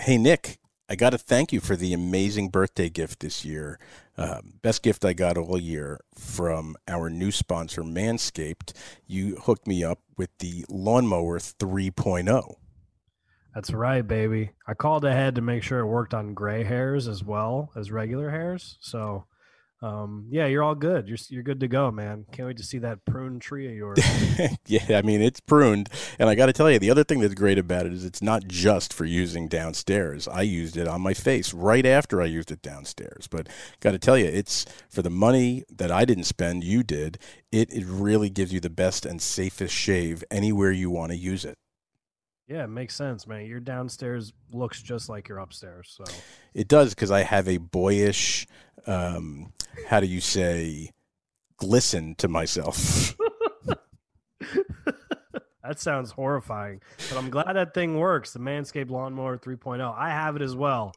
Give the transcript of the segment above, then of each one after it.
hey, Nick, I got to thank you for the amazing birthday gift this year. Uh, best gift I got all year from our new sponsor, Manscaped. You hooked me up with the Lawnmower 3.0. That's right, baby. I called ahead to make sure it worked on gray hairs as well as regular hairs. So um, yeah, you're all good. You're you're good to go, man. Can't wait to see that prune tree of yours. yeah, I mean it's pruned, and I got to tell you, the other thing that's great about it is it's not just for using downstairs. I used it on my face right after I used it downstairs. But got to tell you, it's for the money that I didn't spend, you did. It it really gives you the best and safest shave anywhere you want to use it. Yeah, it makes sense, man. Your downstairs looks just like your upstairs. So it does because I have a boyish, um, how do you say, glisten to myself. that sounds horrifying, but I'm glad that thing works. The Manscaped Lawnmower 3.0. I have it as well,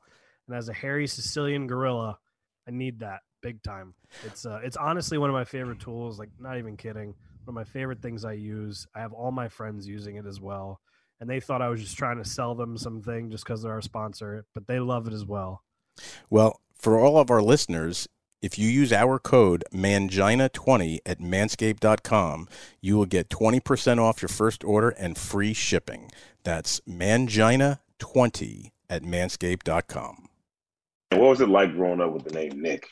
and as a hairy Sicilian gorilla, I need that big time. It's uh, it's honestly one of my favorite tools. Like, not even kidding. One of my favorite things I use. I have all my friends using it as well and they thought I was just trying to sell them something just because they're our sponsor, but they love it as well. Well, for all of our listeners, if you use our code mangina20 at manscaped.com, you will get 20% off your first order and free shipping. That's mangina20 at manscaped.com. What was it like growing up with the name Nick?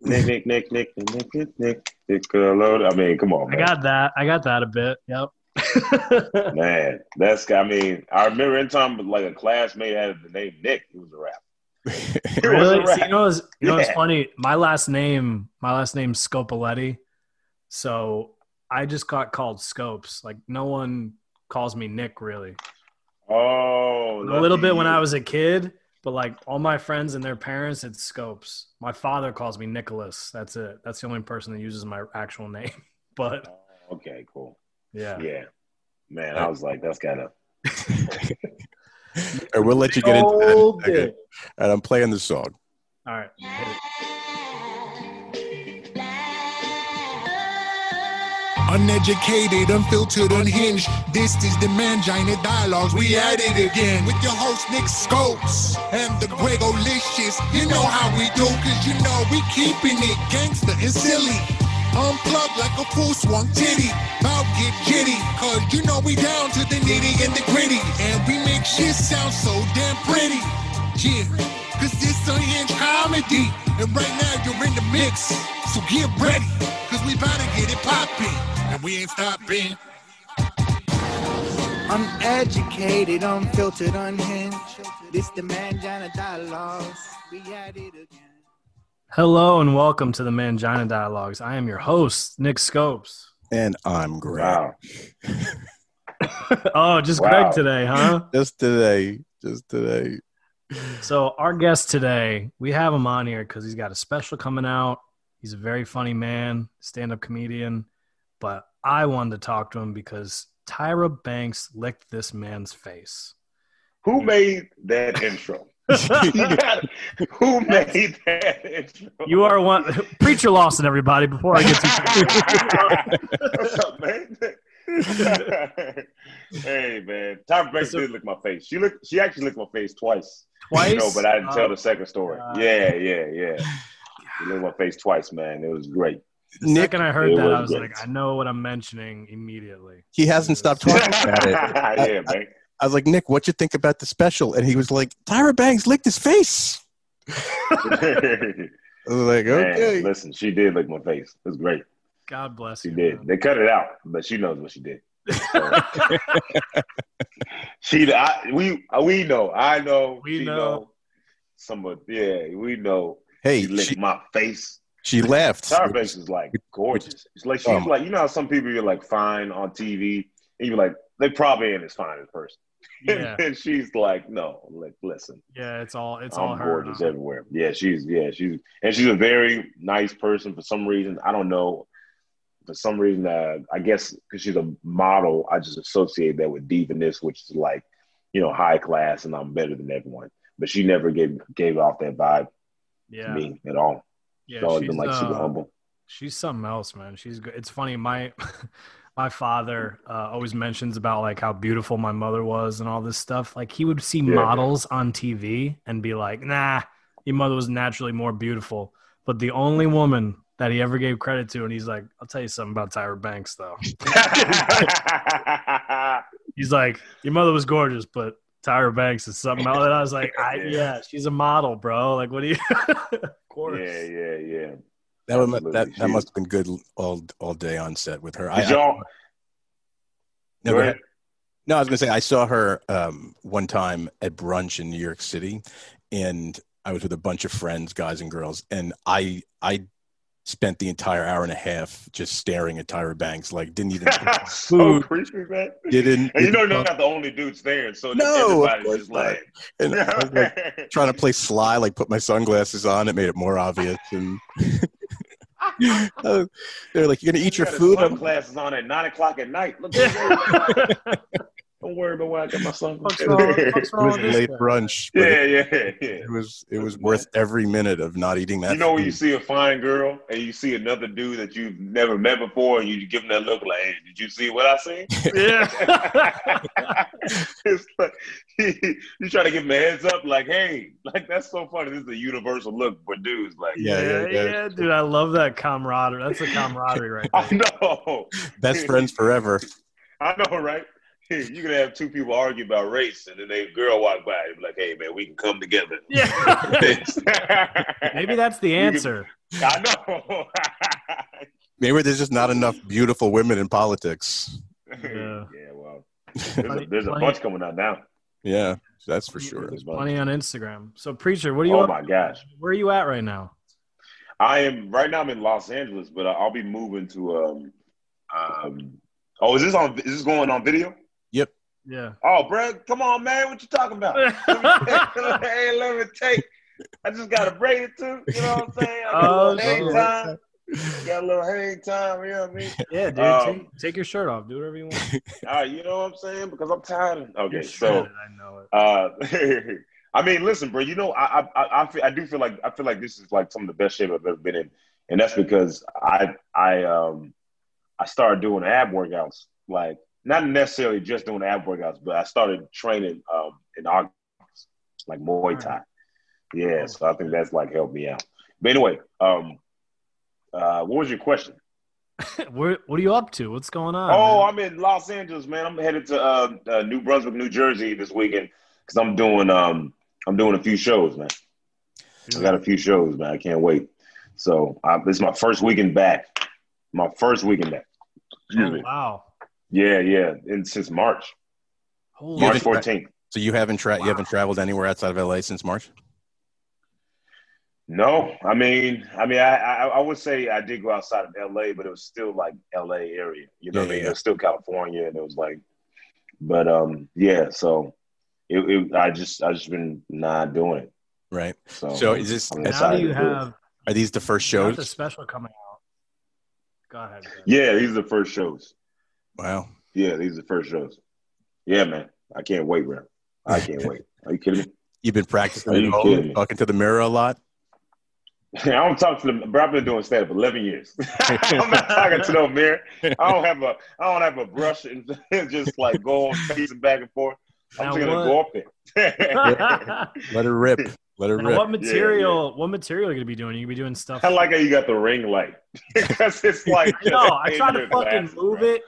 Nick, Nick, Nick, Nick, Nick, Nick, Nick, Nick, I mean, come on, man. I got that. I got that a bit. Yep. Man, that's I mean, I remember in time like a classmate had the name Nick. He was a rap. really? A rap. See, you know, it's, you know, it's funny. My last name, my last name's Scopoletti, so I just got called Scopes. Like no one calls me Nick really. Oh, a little bit you. when I was a kid, but like all my friends and their parents, it's Scopes. My father calls me Nicholas. That's it. That's the only person that uses my actual name. But oh, okay, cool. Yeah. Yeah. Man, I was like, that's kind of. and we'll let you get into that. Okay. And I'm playing the song. All right. Uneducated, unfiltered, unhinged. This is the Mangina Dialogues. We at it again with your host Nick Scopes and the Gregolicious. You know how we do, cause you know we keeping it gangster and silly. Unplugged like a full swung titty. Mouth get jitty, cause you know we down to the nitty and the gritty. And we make shit sound so damn pretty. Yeah, cause this unhinged comedy. And right now you're in the mix. So get ready, cause we bout to get it poppin'. And we ain't stopping. Uneducated, unfiltered, unhinged. This the man, Mangina Dialogues. We at it again. Hello and welcome to the Mangina Dialogues. I am your host, Nick Scopes. And I'm Greg. oh, just wow. Greg today, huh? just today. Just today. So, our guest today, we have him on here because he's got a special coming out. He's a very funny man, stand up comedian. But I wanted to talk to him because Tyra Banks licked this man's face. Who made that intro? who made that intro? You are one preacher Lawson, everybody. Before I get to what's up, man? hey, man. Tom Banks did lick my face. She looked. She actually licked my face twice. Twice? You know, but I didn't tell the second story. Uh, yeah, yeah, yeah. She licked my face twice, man. It was great. The Nick, second I heard that, I was great. like, I know what I'm mentioning immediately. He hasn't stopped talking about it. yeah, man. I was like, Nick, what you think about the special? And he was like, Tyra Banks licked his face. I was like, okay. Man, listen, she did lick my face. It was great. God bless she you. She did. Man. They cut it out, but she knows what she did. she, I, we, we know. I know. We know. know. Some of, yeah, we know. Hey, she licked she, my face. She left. Tyra Banks is like gorgeous. It's like she's um, like, you know how some people you're like fine on TV, and you're like, they probably ain't as fine as person. Yeah. and she's like, no, like, listen. Yeah, it's all it's I'm all her. gorgeous everywhere. Yeah, she's yeah, she's and she's a very nice person for some reason. I don't know. For some reason, uh, I guess because she's a model, I just associate that with divaness, which is like, you know, high class and I'm better than everyone. But she never gave gave off that vibe yeah. to me at all. Yeah, she's always been like uh, super humble. She's something else, man. She's good. It's funny. My my father uh, always mentions about like how beautiful my mother was and all this stuff. Like he would see models on TV and be like, "Nah, your mother was naturally more beautiful." But the only woman that he ever gave credit to, and he's like, "I'll tell you something about Tyra Banks, though." He's like, "Your mother was gorgeous, but Tyra Banks is something else." And I was like, I, Yeah. "Yeah, she's a model, bro. Like, what do you?" of course. yeah, yeah, yeah. That would, that that must have been good all all day on set with her. Did y'all? no, Go ahead. No, I was gonna say I saw her um, one time at brunch in New York City, and I was with a bunch of friends, guys and girls, and I I spent the entire hour and a half just staring at Tyra Banks, like didn't even Food. creepy, man. didn't. And you know, you're didn't- the only dudes there, so No, everybody's just like, and I was like trying to play sly, like put my sunglasses on. It made it more obvious, and they're like, "You're gonna eat your food." I'm- on at nine o'clock at night. Look at Yeah. Don't worry about why I got my What's sunglasses. wrong, what's It was with a this late guy? brunch. but yeah, it, yeah, yeah. it was it was worth every minute of not eating that. You know when you see a fine girl and you see another dude that you've never met before, and you give him that look like, "Hey, did you see what I seen?" Yeah. it's like you try to give him a heads up, like, "Hey, like that's so funny." This is a universal look for dudes. Like, Yeah, yeah, yeah, yeah, yeah. dude. I love that camaraderie. That's a camaraderie right There. I know, Best friends forever. I know, right? You can have two people argue about race, and then a girl walk by and be like, "Hey, man, we can come together." Yeah. Maybe that's the can- answer. I know. Maybe there's just not enough beautiful women in politics. Yeah. yeah, well, there's a, Plenty- there's a bunch coming out now. Yeah, that's for sure. There's. Plenty on Instagram. So, preacher, what are you? Oh up- my gosh. Where are you at right now? I am right now. I'm in Los Angeles, but I'll be moving to. Um, um, oh, is this on? Is this going on video? Yeah. Oh, Brad, come on, man! What you talking about? Hey, let me take. I just got a braid too. You know what I'm saying? I got a Oh, little hang time. Got a little hang time. You know what I mean? Yeah, dude. Um, take, take your shirt off. Do whatever you want. Uh, you know what I'm saying? Because I'm tired. Of, okay, You're so. I know it. Uh, I mean, listen, bro. You know, I, I, I, I, feel, I do feel like I feel like this is like some of the best shape I've ever been in, and that's because I, I, um, I started doing ab workouts. Like, not necessarily just doing ab workouts, but I started training um in August, like Muay Thai. Yeah, so I think that's like helped me out. But anyway, um, uh, what was your question? Where, what are you up to? What's going on? Oh, man? I'm in Los Angeles, man. I'm headed to uh, uh, New Brunswick, New Jersey this weekend because I'm doing um I'm doing a few shows, man. I got a few shows, man. I can't wait. So uh, this is my first weekend back. My first weekend back. Excuse Oh, me. wow. Yeah, yeah. And since March, Holy March haven't- 14th. So you haven't tra- you haven't traveled anywhere outside of LA since March? No, I mean, I mean, I, I I would say I did go outside of LA, but it was still like LA area. You know Yeah, what I mean? yeah. It was still California, and it was like, but um, yeah. So it, it I just I just been not doing it. Right. So So is this I'm Now do you to do it. have are these the first you got the shows? special coming out? Go ahead. Greg. Yeah, these are the first shows. Wow. Yeah, these are the first shows. Yeah, man. I can't wait, bro. I can't wait. Are you kidding me? You've been practicing Are at you home, kidding talking to the mirror a lot. I don't talk to them, bro. I've been doing stand up eleven years. I'm not talking to no mirror. I don't have a I don't have a brush and just like go on pacing back and forth. I'm Now just gonna what- go up there. Let it rip. Let her Now, rip. what material? What material are you gonna be doing? You gonna be doing stuff? I like how you got the ring light because it's like I know. I just tried to fucking glasses, move bro. it.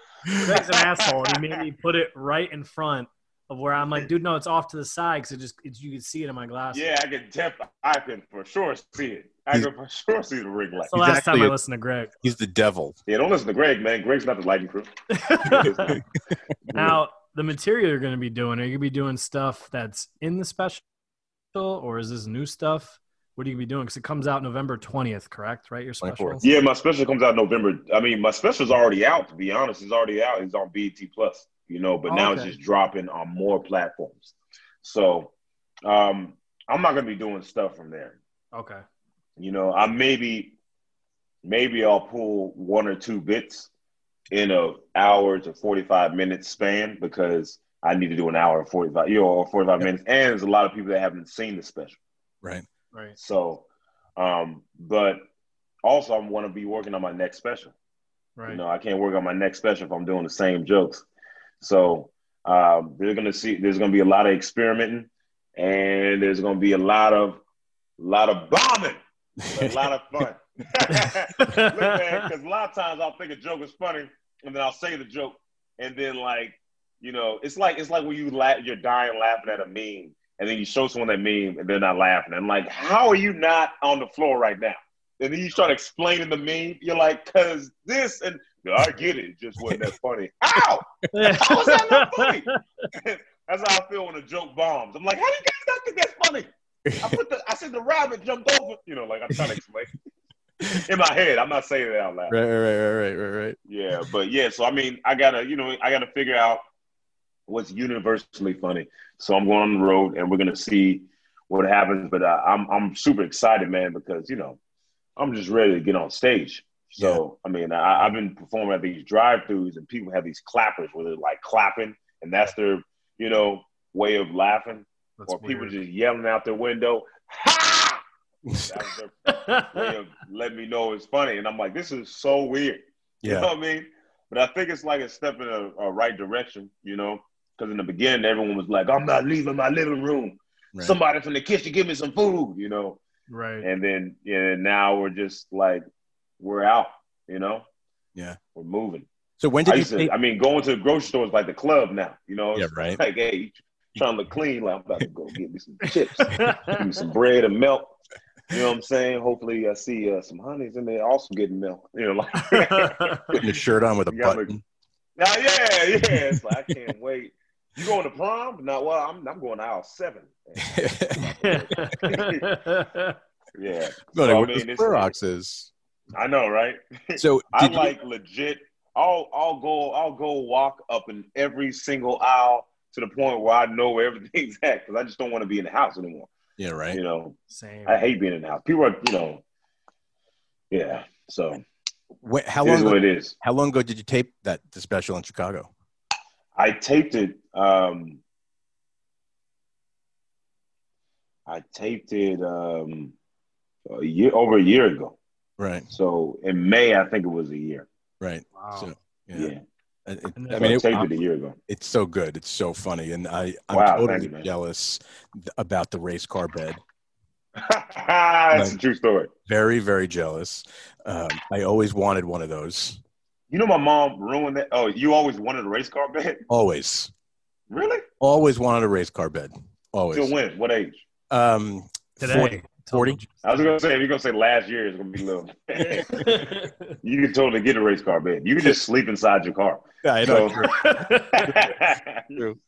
Greg's an asshole. and He made me put it right in front of where I'm like, dude, no, it's off to the side because it just it's, you can see it in my glasses. Yeah, I can def- I can for sure see it. I can for sure see the ring light. That's the He's last time actually I a- listened to Greg. He's the devil. Yeah, don't listen to Greg, man. Greg's not the lighting crew. now, the material you're going to be doing, are you going to be doing stuff that's in the special, or is this new stuff? What are you going to be doing? Because it comes out November 20th, correct? Right? Your special. Yeah, my special comes out November. I mean, my special's already out. To be honest, it's already out. It's on BET Plus, you know. But Oh, now okay. it's just dropping on more platforms. So, um, I'm not gonna be doing stuff from there. Okay. You know, I maybe, maybe I'll pull one or two bits in a hour to 45 minutes span because I need to do an hour and 45, you know, or 45 minutes. And there's a lot of people that haven't seen the special. Right. Right. So, um, but also I want to be working on my next special. Right. You know, I can't work on my next special if I'm doing the same jokes. So um, they're gonna see. There's gonna be a lot of experimenting, and there's gonna be a lot of, a lot of bombing, a lot of fun. Because a lot of times I'll think a joke is funny, and then I'll say the joke, and then like, you know, it's like it's like when you laugh, you're dying laughing at a meme, and then you show someone that meme, and they're not laughing. And like, how are you not on the floor right now? And then you start explaining the meme. You're like, cause this and I get it. It just wasn't that funny. How? How is that not funny? that's how I feel when a joke bombs. I'm like, how do you guys not think that's funny? I put the I said the rabbit jumped over. You know, like I'm trying to explain. In my head, I'm not saying it out loud. Right, right, right, right, right, right. Yeah, but yeah, so I mean, I gotta, you know, I gotta figure out what's universally funny. So I'm going on the road, and we're gonna see what happens. But uh, I'm I'm super excited, man, because you know, I'm just ready to get on stage. So I mean, I, I've been performing at these drive-throughs, and people have these clappers where they're like clapping, and that's their, you know, way of laughing, That's or people just yelling out their window, "Ha!" That's their way of letting me know it's funny. And I'm like, this is so weird. You know Yeah, what I mean? But I think it's like a step in a, a right direction, you know? Because in the beginning, everyone was like, I'm not leaving my living room. right. Somebody from the kitchen give me some food, you know? right. And then, yeah, now we're just like, we're out, you know? Yeah. We're moving. So when I did you used to. I mean, going to the grocery store is like the club now, you know? Yeah, right. Like, hey, trying to look clean, like, I'm about to go get me some chips, give me some bread and milk. You know what I'm saying? Hopefully, I see uh, some honeys in there also getting milk. You know, like, Putting your shirt on with a You gotta button. Now, yeah, yeah. It's like I can't wait. You going to prom? No, well, I'm I'm going to aisle seven. Yeah. no, So, I what mean, those it's- Clorox is. I know, right? So I did you- like legit. I'll I'll go I'll go walk up in every single aisle to the point where I know where everything's at because I just don't want to be in the house anymore. yeah, right. You know, Same. I hate being in the house. People are, you know, yeah. So When, how it is long? what Ago, it is. how long ago did you tape that the special in Chicago? I taped it. Um, I taped it um, a year over a year ago. Right, So in May, I think it was a year. right. Wow. So yeah, Yeah, It- it- I mean, I it, taped it a year ago. it's so good. It's so funny, and I I'm Wow, totally you, jealous about the race car bed. That's a true story. Very, very jealous. Um, I always wanted one of those. You know, my mom ruined that. Oh, you always wanted a race car bed? Always, Really? always wanted a race car bed. Always. Till when? What age? Um, Today. 40? I was gonna say if you're gonna say last year is gonna be little. you can totally get a race car bed. You can just sleep inside your car. Yeah, I know. So- True.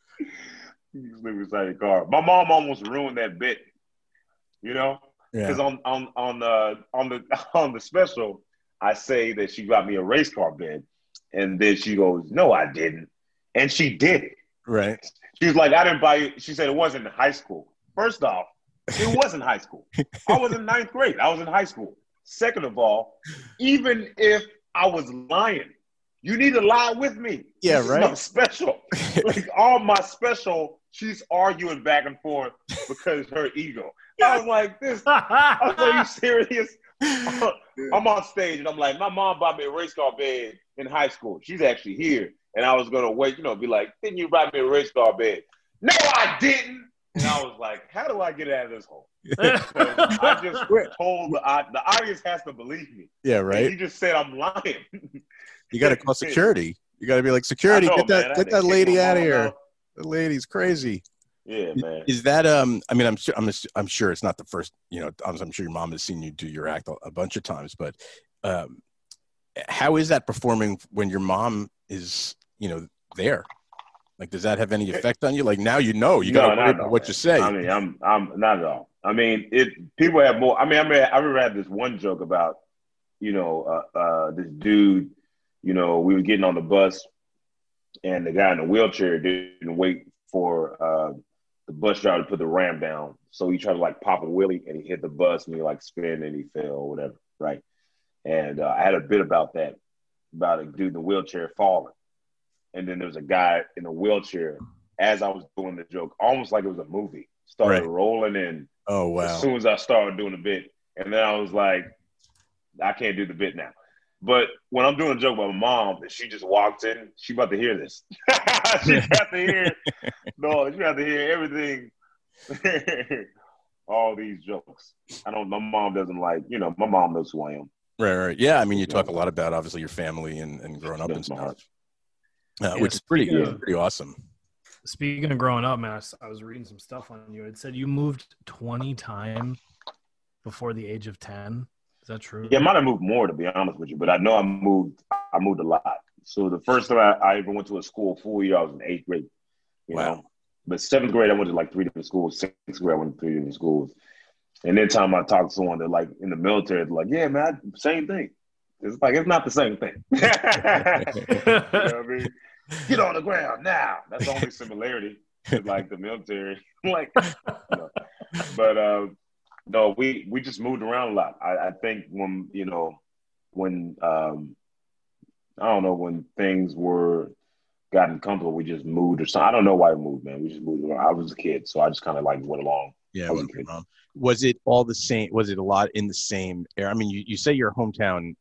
You can sleep inside your car. My mom almost ruined that bit. You know, because Yeah. on on on the on the on the special, I say that she got me a race car bed, and then she goes, "No, I didn't," and she did it. Right. She was like, "I didn't buy it." She said it wasn't in high school. First off, it wasn't high school. I was in ninth grade. I was in high school. Second of all, even if I was lying, you need to lie with me. Yeah, This is right. special. like all my special, she's arguing back and forth because her ego. I was like, this. I was like, are you serious? I'm on stage and I'm like, my mom bought me a race car bed in high school. She's actually here. And I was gonna wait, you know, be like, didn't you buy me a race car bed? No, I didn't. And I was like, how do I get out of this hole? I just told the, I, the audience has to believe me. Yeah, And right. You just said I'm lying. You got to call security. You got to be like, security, know, get that, man. Get that lady out of here. The lady's crazy. Yeah, man. Is that um? I mean, I'm sure I'm, I'm sure it's not the first. You know, I'm, sure your mom has seen you do your act a, a bunch of times, but um, how is that performing when your mom is you know there? Like, does that have any effect on you? Like now you know you got to No, worry about what you say. I mean, I'm I'm not at all. I mean, it people have more. I mean, I mean, I remember I had this one joke about, you know, uh, uh, this dude. You know, we were getting on the bus, and the guy in the wheelchair didn't wait for uh, the bus driver to put the ram down. So he tried to like pop a wheelie, and he hit the bus, and he like spin, and he fell or whatever, right? And uh, I had a bit about that, about a dude in the wheelchair falling, and then there was a guy in a wheelchair as I was doing the joke, almost like it was a movie, started Right. rolling in oh wow! as soon as I started doing the bit. And then I was like, I can't do the bit now. But when I'm doing a joke about my mom, and she just walked in, she about to hear this. she about to hear. No, she about to hear everything. All these jokes. I don't. My mom doesn't like. You know, my mom knows who I am. Right, right. Yeah, I mean, you talk a lot about obviously your family and, and growing up and That's stuff. Uh, Yeah, which is pretty, of- pretty awesome. Speaking of growing up, man, I was reading some stuff on you. It said you moved 20 times before the age of 10. Is that true? Yeah, I might have moved more to be honest with you, but I know I moved. I moved a lot. So the first time I, I ever went to a school full year, I was in eighth grade. You Wow. know, but seventh grade I went to like three different schools. Sixth grade I went to three different schools. And then time I talked to someone that like in the military, they're like, yeah, man, same thing. It's like it's not the same thing. you know what I mean? Get on the ground now. That's the only similarity. Like the military. like, you know. but uh, no, we we just moved around a lot. I, I think when you know when um, I don't know when things were gotten comfortable, we just moved or something. I don't know why we moved, man. We just moved around. I was a kid, so I just kind of like went along. Yeah, Okay. with your mom. Was it all the same? Was it a lot in the same area? I mean, you, you say your hometown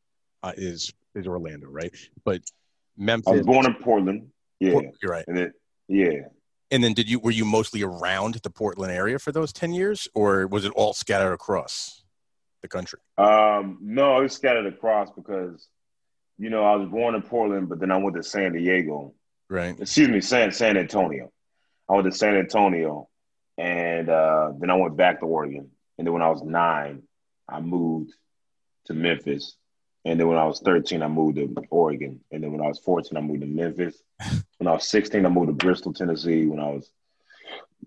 uh, is is Orlando, right? But Memphis. I was born in Portland. Yeah, Port- you're right. and then yeah, And then did you were you mostly around the Portland area for those ten years, or was it all scattered across the country? Um, no, it was scattered across because, you know, I was born in Portland, but then I went to San Diego. Right. Excuse me, San San Antonio. I went to San Antonio, and uh, then I went back to Oregon. And then when I was nine, I moved to Memphis. And then when I was 13, I moved to Oregon. And then when I was 14, I moved to Memphis. When I was 16, I moved to Bristol, Tennessee. When I was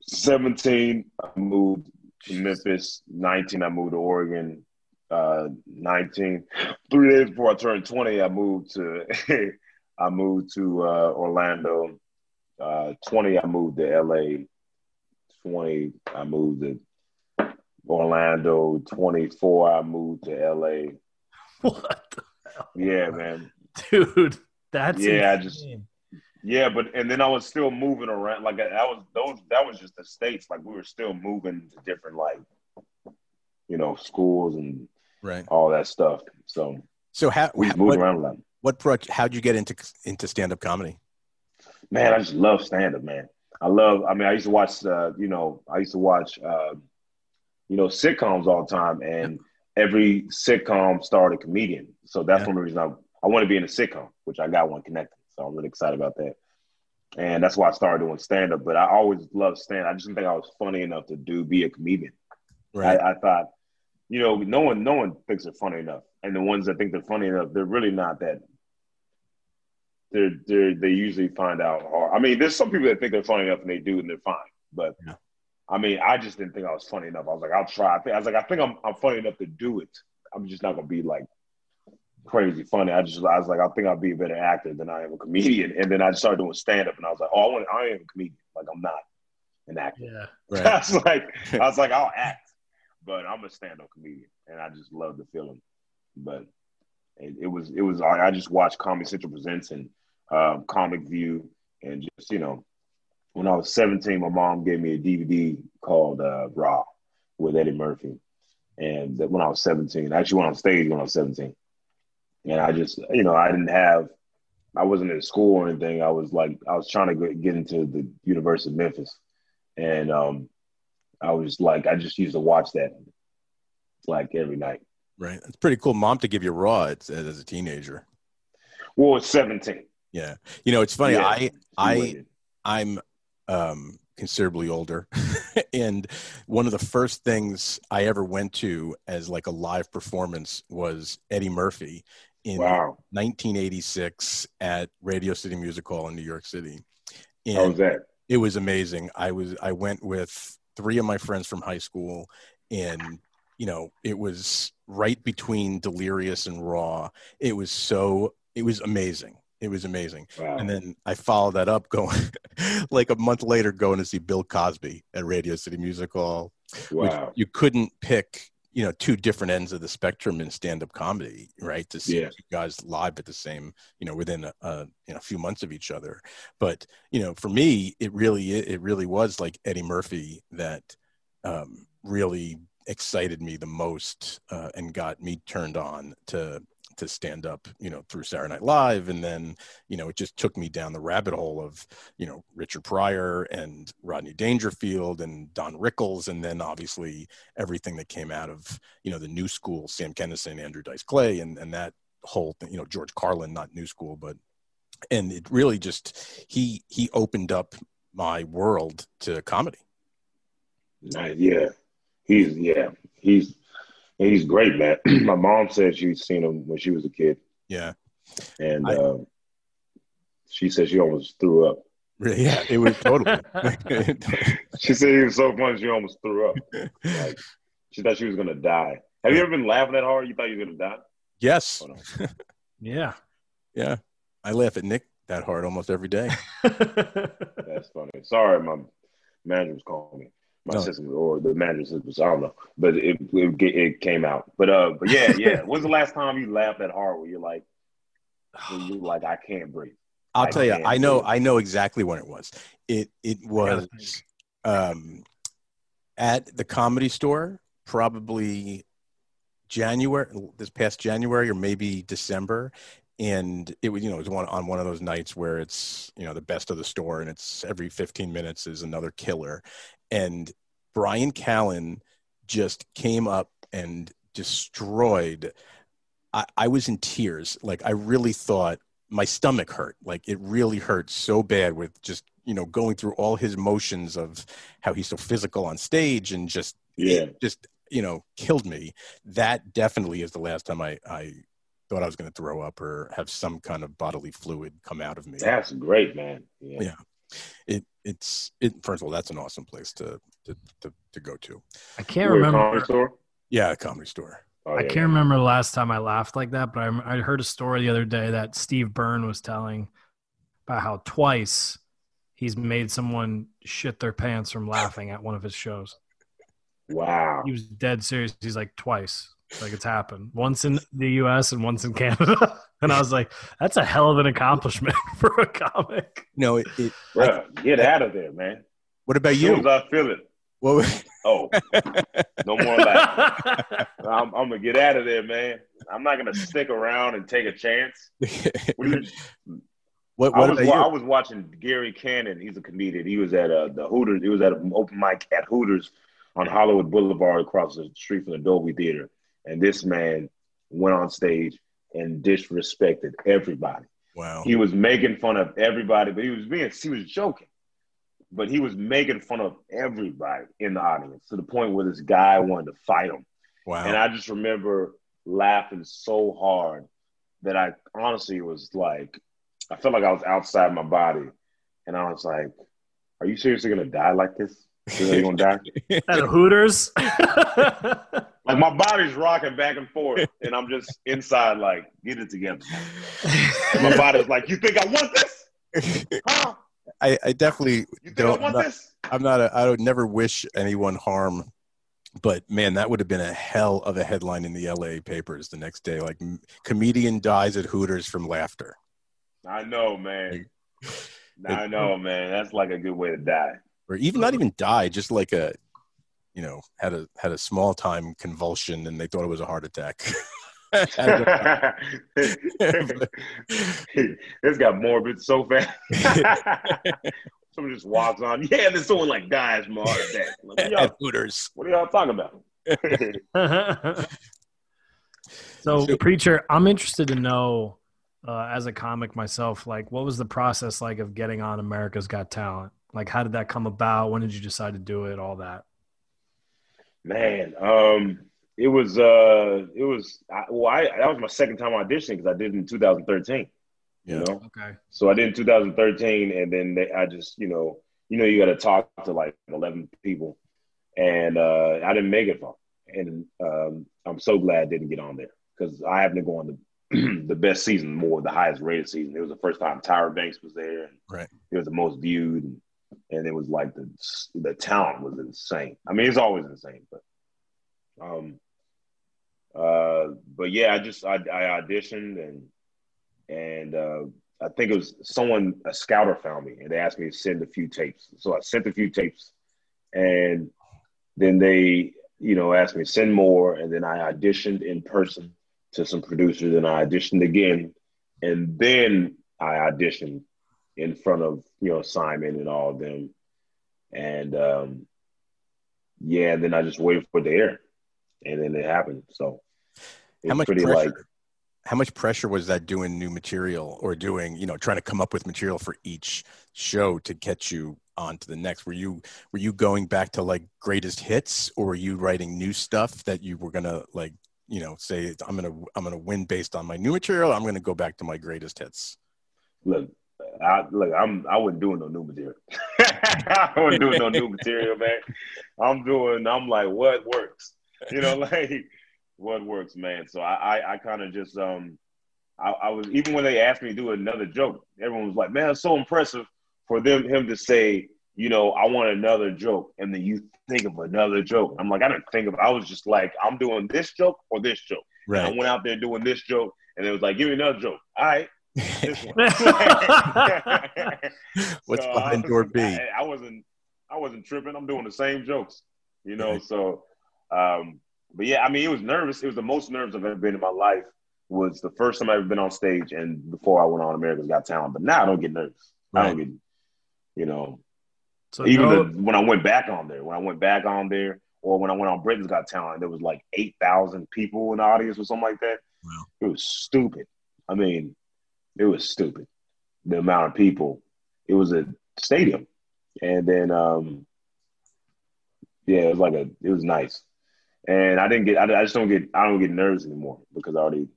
17, I moved to Memphis. 19, I moved to Oregon. Uh, 19, three days before I turned 20, I moved to I moved to uh, Orlando. Uh, 20, I moved to LA. 20, I moved to Orlando. 24, I moved to LA. What? The hell? Yeah, man. Dude, that's Yeah, I just- Yeah, but and then I was still moving around. Like that was those. That was just the states. Like we were still moving to different like, you know, schools and Right. all that stuff. So So how, we how moved what, around a lot. what brought how'd you get into into stand up comedy? Man, I just love stand up, man. I love. I mean, I used to watch. Uh, you know, I used to watch. Uh, you know, sitcoms all the time, and every sitcom starred a comedian. So that's Yeah. one reason I I want to be in a sitcom, which I got one connected. So I'm really excited about that. And that's why I started doing stand up. But I always loved stand. I just didn't think I was funny enough to do be a comedian. Right. I, I thought, you know, no one no one thinks they're funny enough, and the ones that think they're funny enough, they're really not that. They're they're, they usually find out hard. I mean, there's some people that think they're funny enough and they do, and they're fine. But Yeah. I mean, I just didn't think I was funny enough. I was like, I'll try. I, think, I was like, I think I'm I'm funny enough to do it. I'm just not gonna be like crazy funny. I just I was like, I think I'll be a better actor than I am a comedian. And then I started doing stand up, and I was like, oh, I, want, I am a comedian. Like I'm not an actor. Yeah. right. I was like, I was like, I'll act, but I'm a stand-up comedian, and I just love the feeling. But it, it was, it was. I I just watched Comedy Central presents and um, Comic View, and just you know, when I was 17, my mom gave me a DVD called uh, Raw with Eddie Murphy, and when I was 17, I actually went on stage when I was 17, and I just, you know, I didn't have. I wasn't in school or anything. I was like, I was trying to get- into the University of Memphis, and um, I was like, I just used to watch that like every night. Right. It's pretty cool. Mom to give you raw as, as a teenager. Well, it's 17. Yeah. You know, it's funny. Yeah. I I. I'm um, considerably older, and one of the first things I ever went to as like a live performance was Eddie Murphy in wow. 1986 at Radio City Music Hall in New York City. How was that? it was amazing. I was I went with three of my friends from high school, and you know it was right between Delirious and Raw. It was so it was amazing. It was amazing. Wow. And then I followed that up going like a month later going to see Bill Cosby at Radio City Music Hall. wow. you couldn't pick, you know, two different ends of the spectrum in stand-up comedy, right? To see Yeah. you guys live at the same, you know, within a, a you know few months of each other. But you know, for me, it really it really was like Eddie Murphy that um, really excited me the most uh, and got me turned on to to stand up, you know, through Saturday Night Live, and then you know it just took me down the rabbit hole of you know Richard Pryor and Rodney Dangerfield and Don Rickles, and then obviously everything that came out of you know the new school, Sam Kinison, Andrew Dice Clay, and and that whole thing, you know George Carlin, not new school, but and it really just he he opened up my world to comedy. Nice, yeah, he's yeah he's he's great, man. My mom said she'd seen him when she was a kid, Yeah, and I- uh, she said she almost threw up. really, yeah, it was totally. She said he was so funny she almost threw up. Like she thought she was gonna die. Have you ever been laughing that hard? You thought you were gonna die? yes, Oh, no. yeah. yeah, I laugh at Nick that hard almost every day. That's funny. Sorry, my manager was calling me. My No. assistant or the manager assistant was I don't know, but it, it it came out. But uh, but yeah, yeah. When's the last time you laughed that hard? Where you're like, where you like, I can't breathe. I'll I tell you, I know. I know exactly when it was. It it was um, at the comedy store, probably January, this past January or maybe December, and it was you know it was one on one of those nights where it's you know the best of the store, and it's every 15 minutes is another killer, and Bryan Callen just came up and destroyed. I, I was in tears. Like I really thought my stomach hurt. Like it really hurt so bad with just, you know, going through all his motions of how he's so physical on stage and just, Yeah. just, you know, killed me. That definitely is the last time I, I thought I was going to throw up or have some kind of bodily fluid come out of me. That's great, man. Yeah. Yeah. It, it's, it, first of all, that's an awesome place to, to, to, to go to. I can't were at a remember. comedy store? Yeah. A comedy store. Oh, I can't yeah. remember the last time I laughed like that, but I, I heard a story the other day that Steve Byrne was telling about how twice he's made someone shit their pants from laughing at one of his shows. Wow. He was dead serious. He's like twice, like it's happened once in the U.S. and once in Canada. And I was like, that's a hell of an accomplishment for a comic. No, it, it Bruh, get out of there, man. what about As soon as you? I feel it. What, Oh, no more laughing. I'm, I'm gonna get out of there, man. I'm not gonna stick around and take a chance. What what, I was I was watching Gary Cannon. He's a comedian. He was at uh, the Hooters. He was at an open mic at Hooters on Hollywood Boulevard across the street from the Dolby Theater. And this man went on stage and disrespected everybody. Wow. He was making fun of everybody, but he was being he was joking. But he was making fun of everybody in the audience to the point where this guy wanted to fight him. Wow. And I just remember laughing so hard that I honestly was like, I felt like I was outside my body. And I was like, Are you seriously gonna die like this? You're gonna die? At Hooters. Like my body's rocking back and forth, and I'm just inside, like, get it together. And my body's like, You think I want this? Huh? I, I definitely You think don't. I want not- this? I'm not. A, I would never wish anyone harm, but man, that would have been a hell of a headline in the L.A. papers the next day. Like, comedian dies at Hooters from laughter. I know, man. I know, man. That's like a good way to die. Or even not even die, just like a, you know, had a had a small time convulsion and they thought it was a heart attack. this got morbid so fast. Someone just walks on. Yeah, and then someone like dies from a heart attack. Like, what, y'all, At Hooters. what are y'all talking about? so, So- preacher, I'm interested to know, uh, as a comic myself, like what was the process like of getting on America's Got Talent? Like, how did that come about? When did you decide to do it? All that. Man, um, it was uh, it was I, well, I that was my second time auditioning because I did it in 2013. Yeah. You know, Okay. so I did in 2013, and then they, I just you know you know you got to talk to like 11 people, and uh, I didn't make it far, and um, I'm so glad I didn't get on there because I happened to go on the the best season, more the highest rated season. It was the first time Tyra Banks was there, and Right. it was the most viewed, and, and it was like the the talent was insane. I mean, it's always insane, but um, uh, but yeah, I just I, I auditioned and and uh, I think it was someone a scouter found me and they asked me to send a few tapes. So I sent a few tapes, and then they you know asked me to send more, and then I auditioned in person to some producers, and I auditioned again, and then I auditioned in front of you know Simon and all of them, and um, yeah, and then I just waited for the air, and then it happened. So How much pressure? like How much pressure was that doing new material or doing, you know, trying to come up with material for each show to get you on to the next? Were you were you going back to like greatest hits or were you writing new stuff that you were gonna like, you know, say I'm gonna I'm gonna win based on my new material, I'm gonna go back to my greatest hits. look. I look. I'm. I wasn't doing no new material. I wasn't doing no new material, man. I'm doing. I'm like, what works? You know, like what works, man. So I, I, I kind of just, um, I, I was even when they asked me to do another joke, everyone was like, man, it's so impressive for them him to say, you know, I want another joke, and then you think of another joke. I'm like, I didn't think of. I was just like, I'm doing this joke or this joke. And I went out there doing this joke, and it was like, give me another joke. All right. This one. What's So I behind was- door B? I, I wasn't I wasn't tripping. I'm doing the same jokes, you know. So, um, but yeah, I mean, it was nervous. It was the most nervous I've ever been in my life. Was the first time I've ever been on stage, and before I went on America's Got Talent. But now I don't get nervous. I don't get, you know, So even no, the, when I went back on there, when I went back on there, or when I went on Britain's Got Talent, there was like eight thousand people in the audience or something like that. Wow. It was stupid. I mean, it was stupid. The amount of people. It was a stadium, and then um, yeah, it was like a. It was nice, and I didn't get. I, I just don't get. I don't get nervous anymore because I already.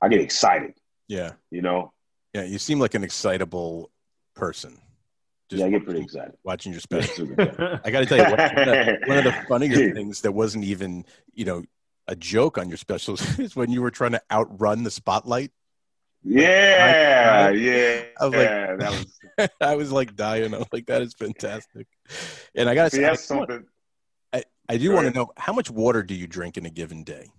I get excited. Yeah. You know. Yeah. You seem like an excitable person. yeah, I get pretty watching- excited. Watching your special. I got to tell you, one, of, one of the funnier things that wasn't even, you know, a joke on your specials is when you were trying to outrun the spotlight. Yeah, yeah. I was like- yeah, that was. I was like dying. I was like, that is fantastic. And I got to say, I, something. I do want to know how much water do you drink in a given day?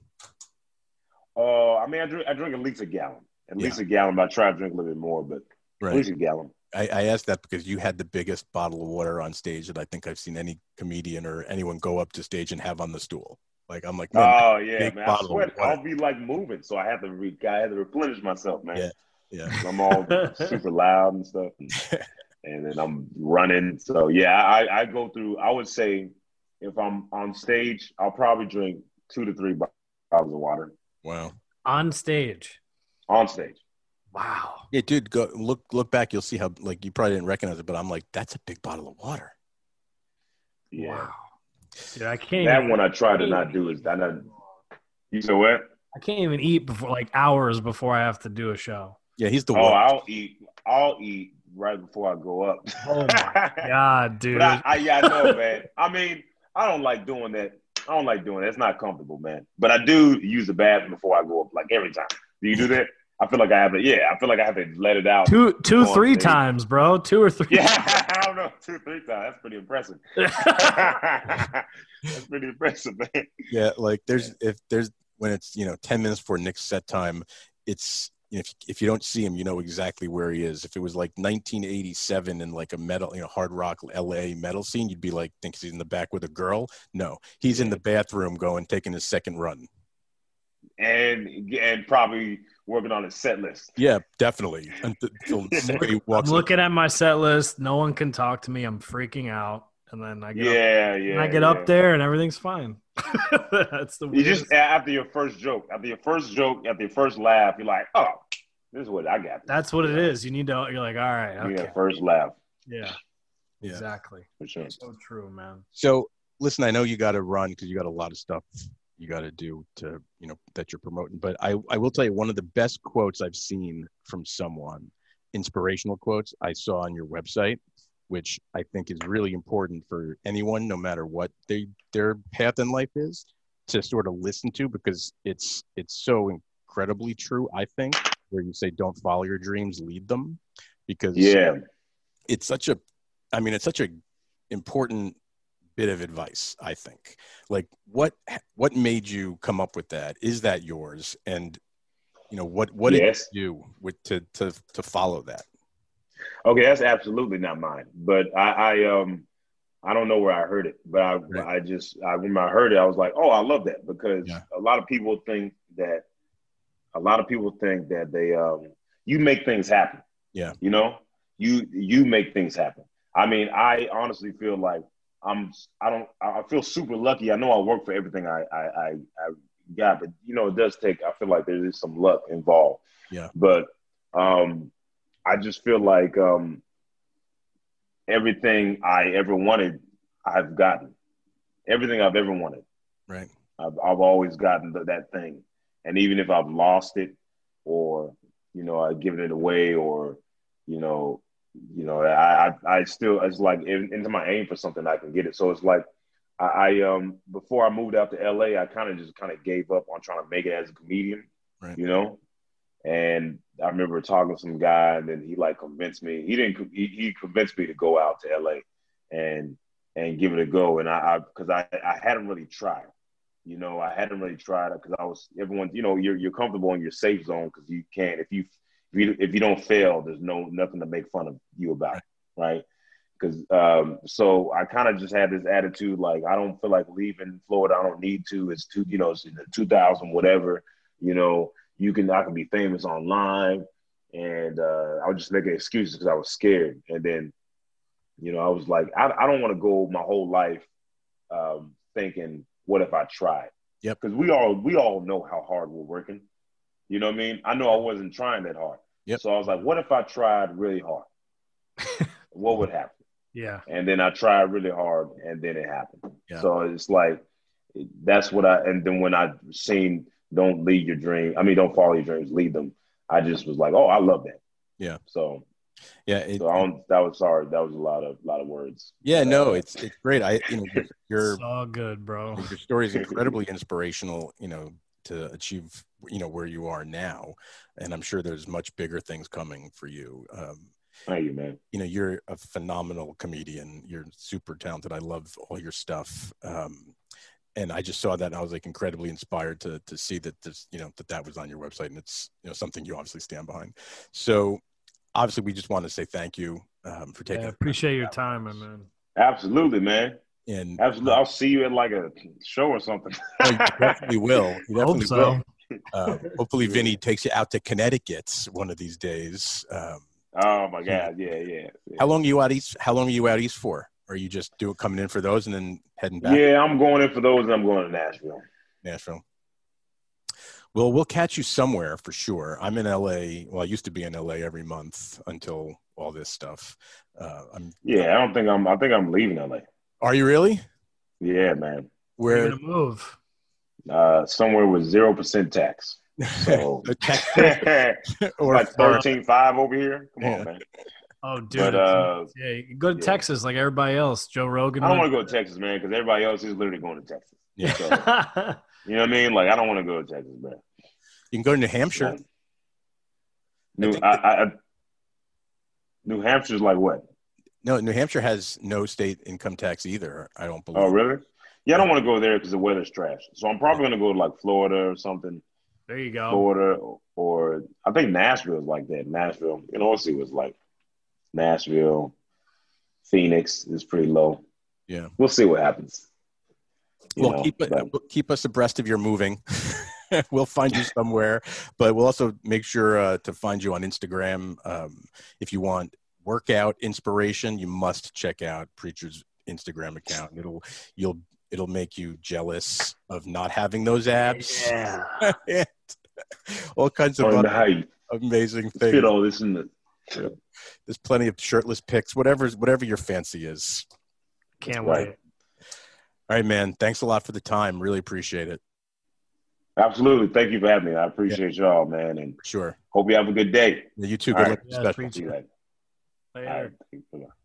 Uh, I mean, I drink. I drink at least a gallon. At Yeah. least a gallon. But I try to drink a little bit more, but right. at least a gallon. I, I asked that because you had the biggest bottle of water on stage that I think I've seen any comedian or anyone go up to stage and have on the stool. Like I'm like, man, Oh yeah, big man. I sweat. I'll be like moving, so I have to. Re- I have to replenish myself, man. Yeah. yeah, I'm all super loud and stuff, and, and then I'm running. So yeah, I, I go through. I would say if I'm on stage, I'll probably drink two to three bottles of water wow. on stage. on stage. Wow. Yeah, dude, go look look back. You'll see how like you probably didn't recognize it, but I'm like, that's a big bottle of water. Yeah, Wow. Dude, I can't. that even, one I try to not do is I not. You said what? I can't even eat before like hours before I have to do a show. Yeah, he's the Oh, one. I'll eat. I'll eat right before I go up. Oh my God, dude. I, I, yeah, I know, man. I mean, I don't like doing that. I don't like doing that. It's not comfortable, man. But I do use the bathroom before I go up, like every time. Do you do that? I feel like I have to. Yeah, I feel like I have to let it out. two, two, three times, bro. Two or three. Yeah, I don't know, two, three times. That's pretty impressive. That's pretty impressive, man. Yeah, like there's if there's when it's you know ten minutes before Nick's set time, it's you know, if if you don't see him, you know exactly where he is. If it was like 1987 in like a metal, you know, hard rock LA metal scene, you'd be like, think he's in the back with a girl. No, he's in the bathroom going taking his second run. And and probably working on a set list. Yeah, definitely. Until somebody I'm walks. up. looking at my set list. No one can talk to me. I'm freaking out. And then I get, up, Yeah, yeah. and I get yeah. up there and everything's fine. That's the You just after your first joke, after your first joke, after your first laugh, you're like, oh, this is what I got. That's what it is. You need to. You're like, all right, You okay, get first laugh yeah, Yeah. exactly. for sure. So true, man. So listen, I know you got to run because you got a lot of stuff you got to do to you know that you're promoting. But I I will tell you one of the best quotes I've seen from someone, inspirational quotes I saw on your website, which I think is really important for anyone, no matter what they their path in life is, to sort of listen to because it's it's so incredibly true. I think where you say don't follow your dreams, lead them, because Yeah, it's such a i mean it's such a important bit of advice i think like what what made you come up with that is that yours and you know what what Yes. did you do with to to to follow that okay, that's absolutely not mine. But I, I um, I don't know where I heard it, but I, Right. I just, I, when I heard it, I was like, oh, I love that because Yeah. a lot of people think that a lot of people think that they um you make things happen. Yeah. You know, you you make things happen. I mean, I honestly feel like I'm I don't I feel super lucky. I know I work for everything I I I, I got, but you know, it does take I feel like there is some luck involved. Yeah. But um I just feel like um everything I ever wanted, I've gotten. Everything I've ever wanted. Right. I've, I've always gotten the, that thing. And even if I've lost it or, you know, I've given it away or, you know, you know, I, I, I still, it's like in, into my aim for something, I can get it. So it's like, I, I um, before I moved out to LA, I kind of just kind of gave up on trying to make it as a comedian, Right. you know? And I remember talking to some guy and then he like convinced me, he didn't, he, he convinced me to go out to LA and, and give it a go. And I, I cause I, I hadn't really tried. You know, I hadn't really tried it because I was everyone. You know, you're you're comfortable in your safe zone because you can't. If you if you if you don't fail, there's no nothing to make fun of you about, right? Because um, so I kind of just had this attitude like I don't feel like leaving Florida. I don't need to. It's two, you know, it's 2000 whatever. You know, you can I can be famous online, and uh, I was just making excuses because I was scared. And then, you know, I was like, I, I don't want to go my whole life um, thinking what if I tried? Yep. Because we all we all know how hard we're working. You know what I mean? I know I wasn't trying that hard. Yep. So I was like, what if I tried really hard? what would happen? Yeah. And then I tried really hard, and then it happened. Yeah. So it's like that's what I. And then when I seen "Don't lead your dream," I mean, don't follow your dreams, lead them. I just was like, oh, I love that. Yeah. So, Yeah. It, so I don't, that was sorry. That was a lot of lot of words. yeah. No, uh, it's it's great. I you know your It's all good, bro. your story is incredibly inspirational. You know to achieve you know where you are now, and I'm sure there's much bigger things coming for you. Um, Thank you, man. you know you're a phenomenal comedian you're super talented i love all your stuff um, and i just saw that and i was like incredibly inspired to to see that this you know that that was on your website and it's you know something you obviously stand behind so obviously we just want to say thank you um, for taking Yeah, appreciate your time, my man. Absolutely, man. And Absolutely. I'll see you at like a show or something. You definitely will you I hope so. will uh, hopefully vinny takes you out to connecticut one of these days um, oh my God. Yeah, yeah. how long are you out east how long are you out east for or are you just doing coming in for those and then heading back Yeah, I'm going in for those and I'm going to Nashville. Nashville. Well, we'll catch you somewhere for sure. I'm in LA. Well, I used to be in LA every month until all this stuff. Uh, I'm. Yeah, I don't think I'm I think I'm leaving LA. Are you really? Yeah, man. We're Where? gonna move. Uh somewhere with zero percent tax. So A or like thirteen five over here. Come Yeah. on, man. Oh, dude. But uh yeah, you go to yeah. Texas like everybody else. Joe Rogan. I don't want to go to Texas, man, because everybody else is literally going to Texas. Yeah. So, you know what I mean? Like I don't want to go to Texas, man. You can go to New Hampshire. New think I, I, I- New Hampshire's like what? No, New Hampshire has no state income tax either. I don't believe. Oh, really? Yeah, I don't want to go there because the weather's trash. So I'm probably gonna go to like Florida or something. there you go. Florida or I think Nashville is like that. Nashville, you know, let's see what's like. Nashville, Phoenix is pretty low. Yeah. We'll see what happens. You Well, know, keep but- keep us abreast of your moving. we'll find you somewhere, but we'll also make sure uh, to find you on Instagram. Um, if you want workout inspiration, you must check out Preacher's Instagram account. It'll you'll it'll make you jealous of not having those abs. Yeah. all kinds of oh, other how you amazing fit things. all this in the. There's plenty of shirtless pics, whatever whatever your fancy is. Can't right. wait. All right, man. Thanks a lot for the time. Really appreciate it. Absolutely. Thank you for having me. I appreciate y'all, man, and Sure. hope you have a good day. You too. All Good right. luck Yeah, the special. preach. See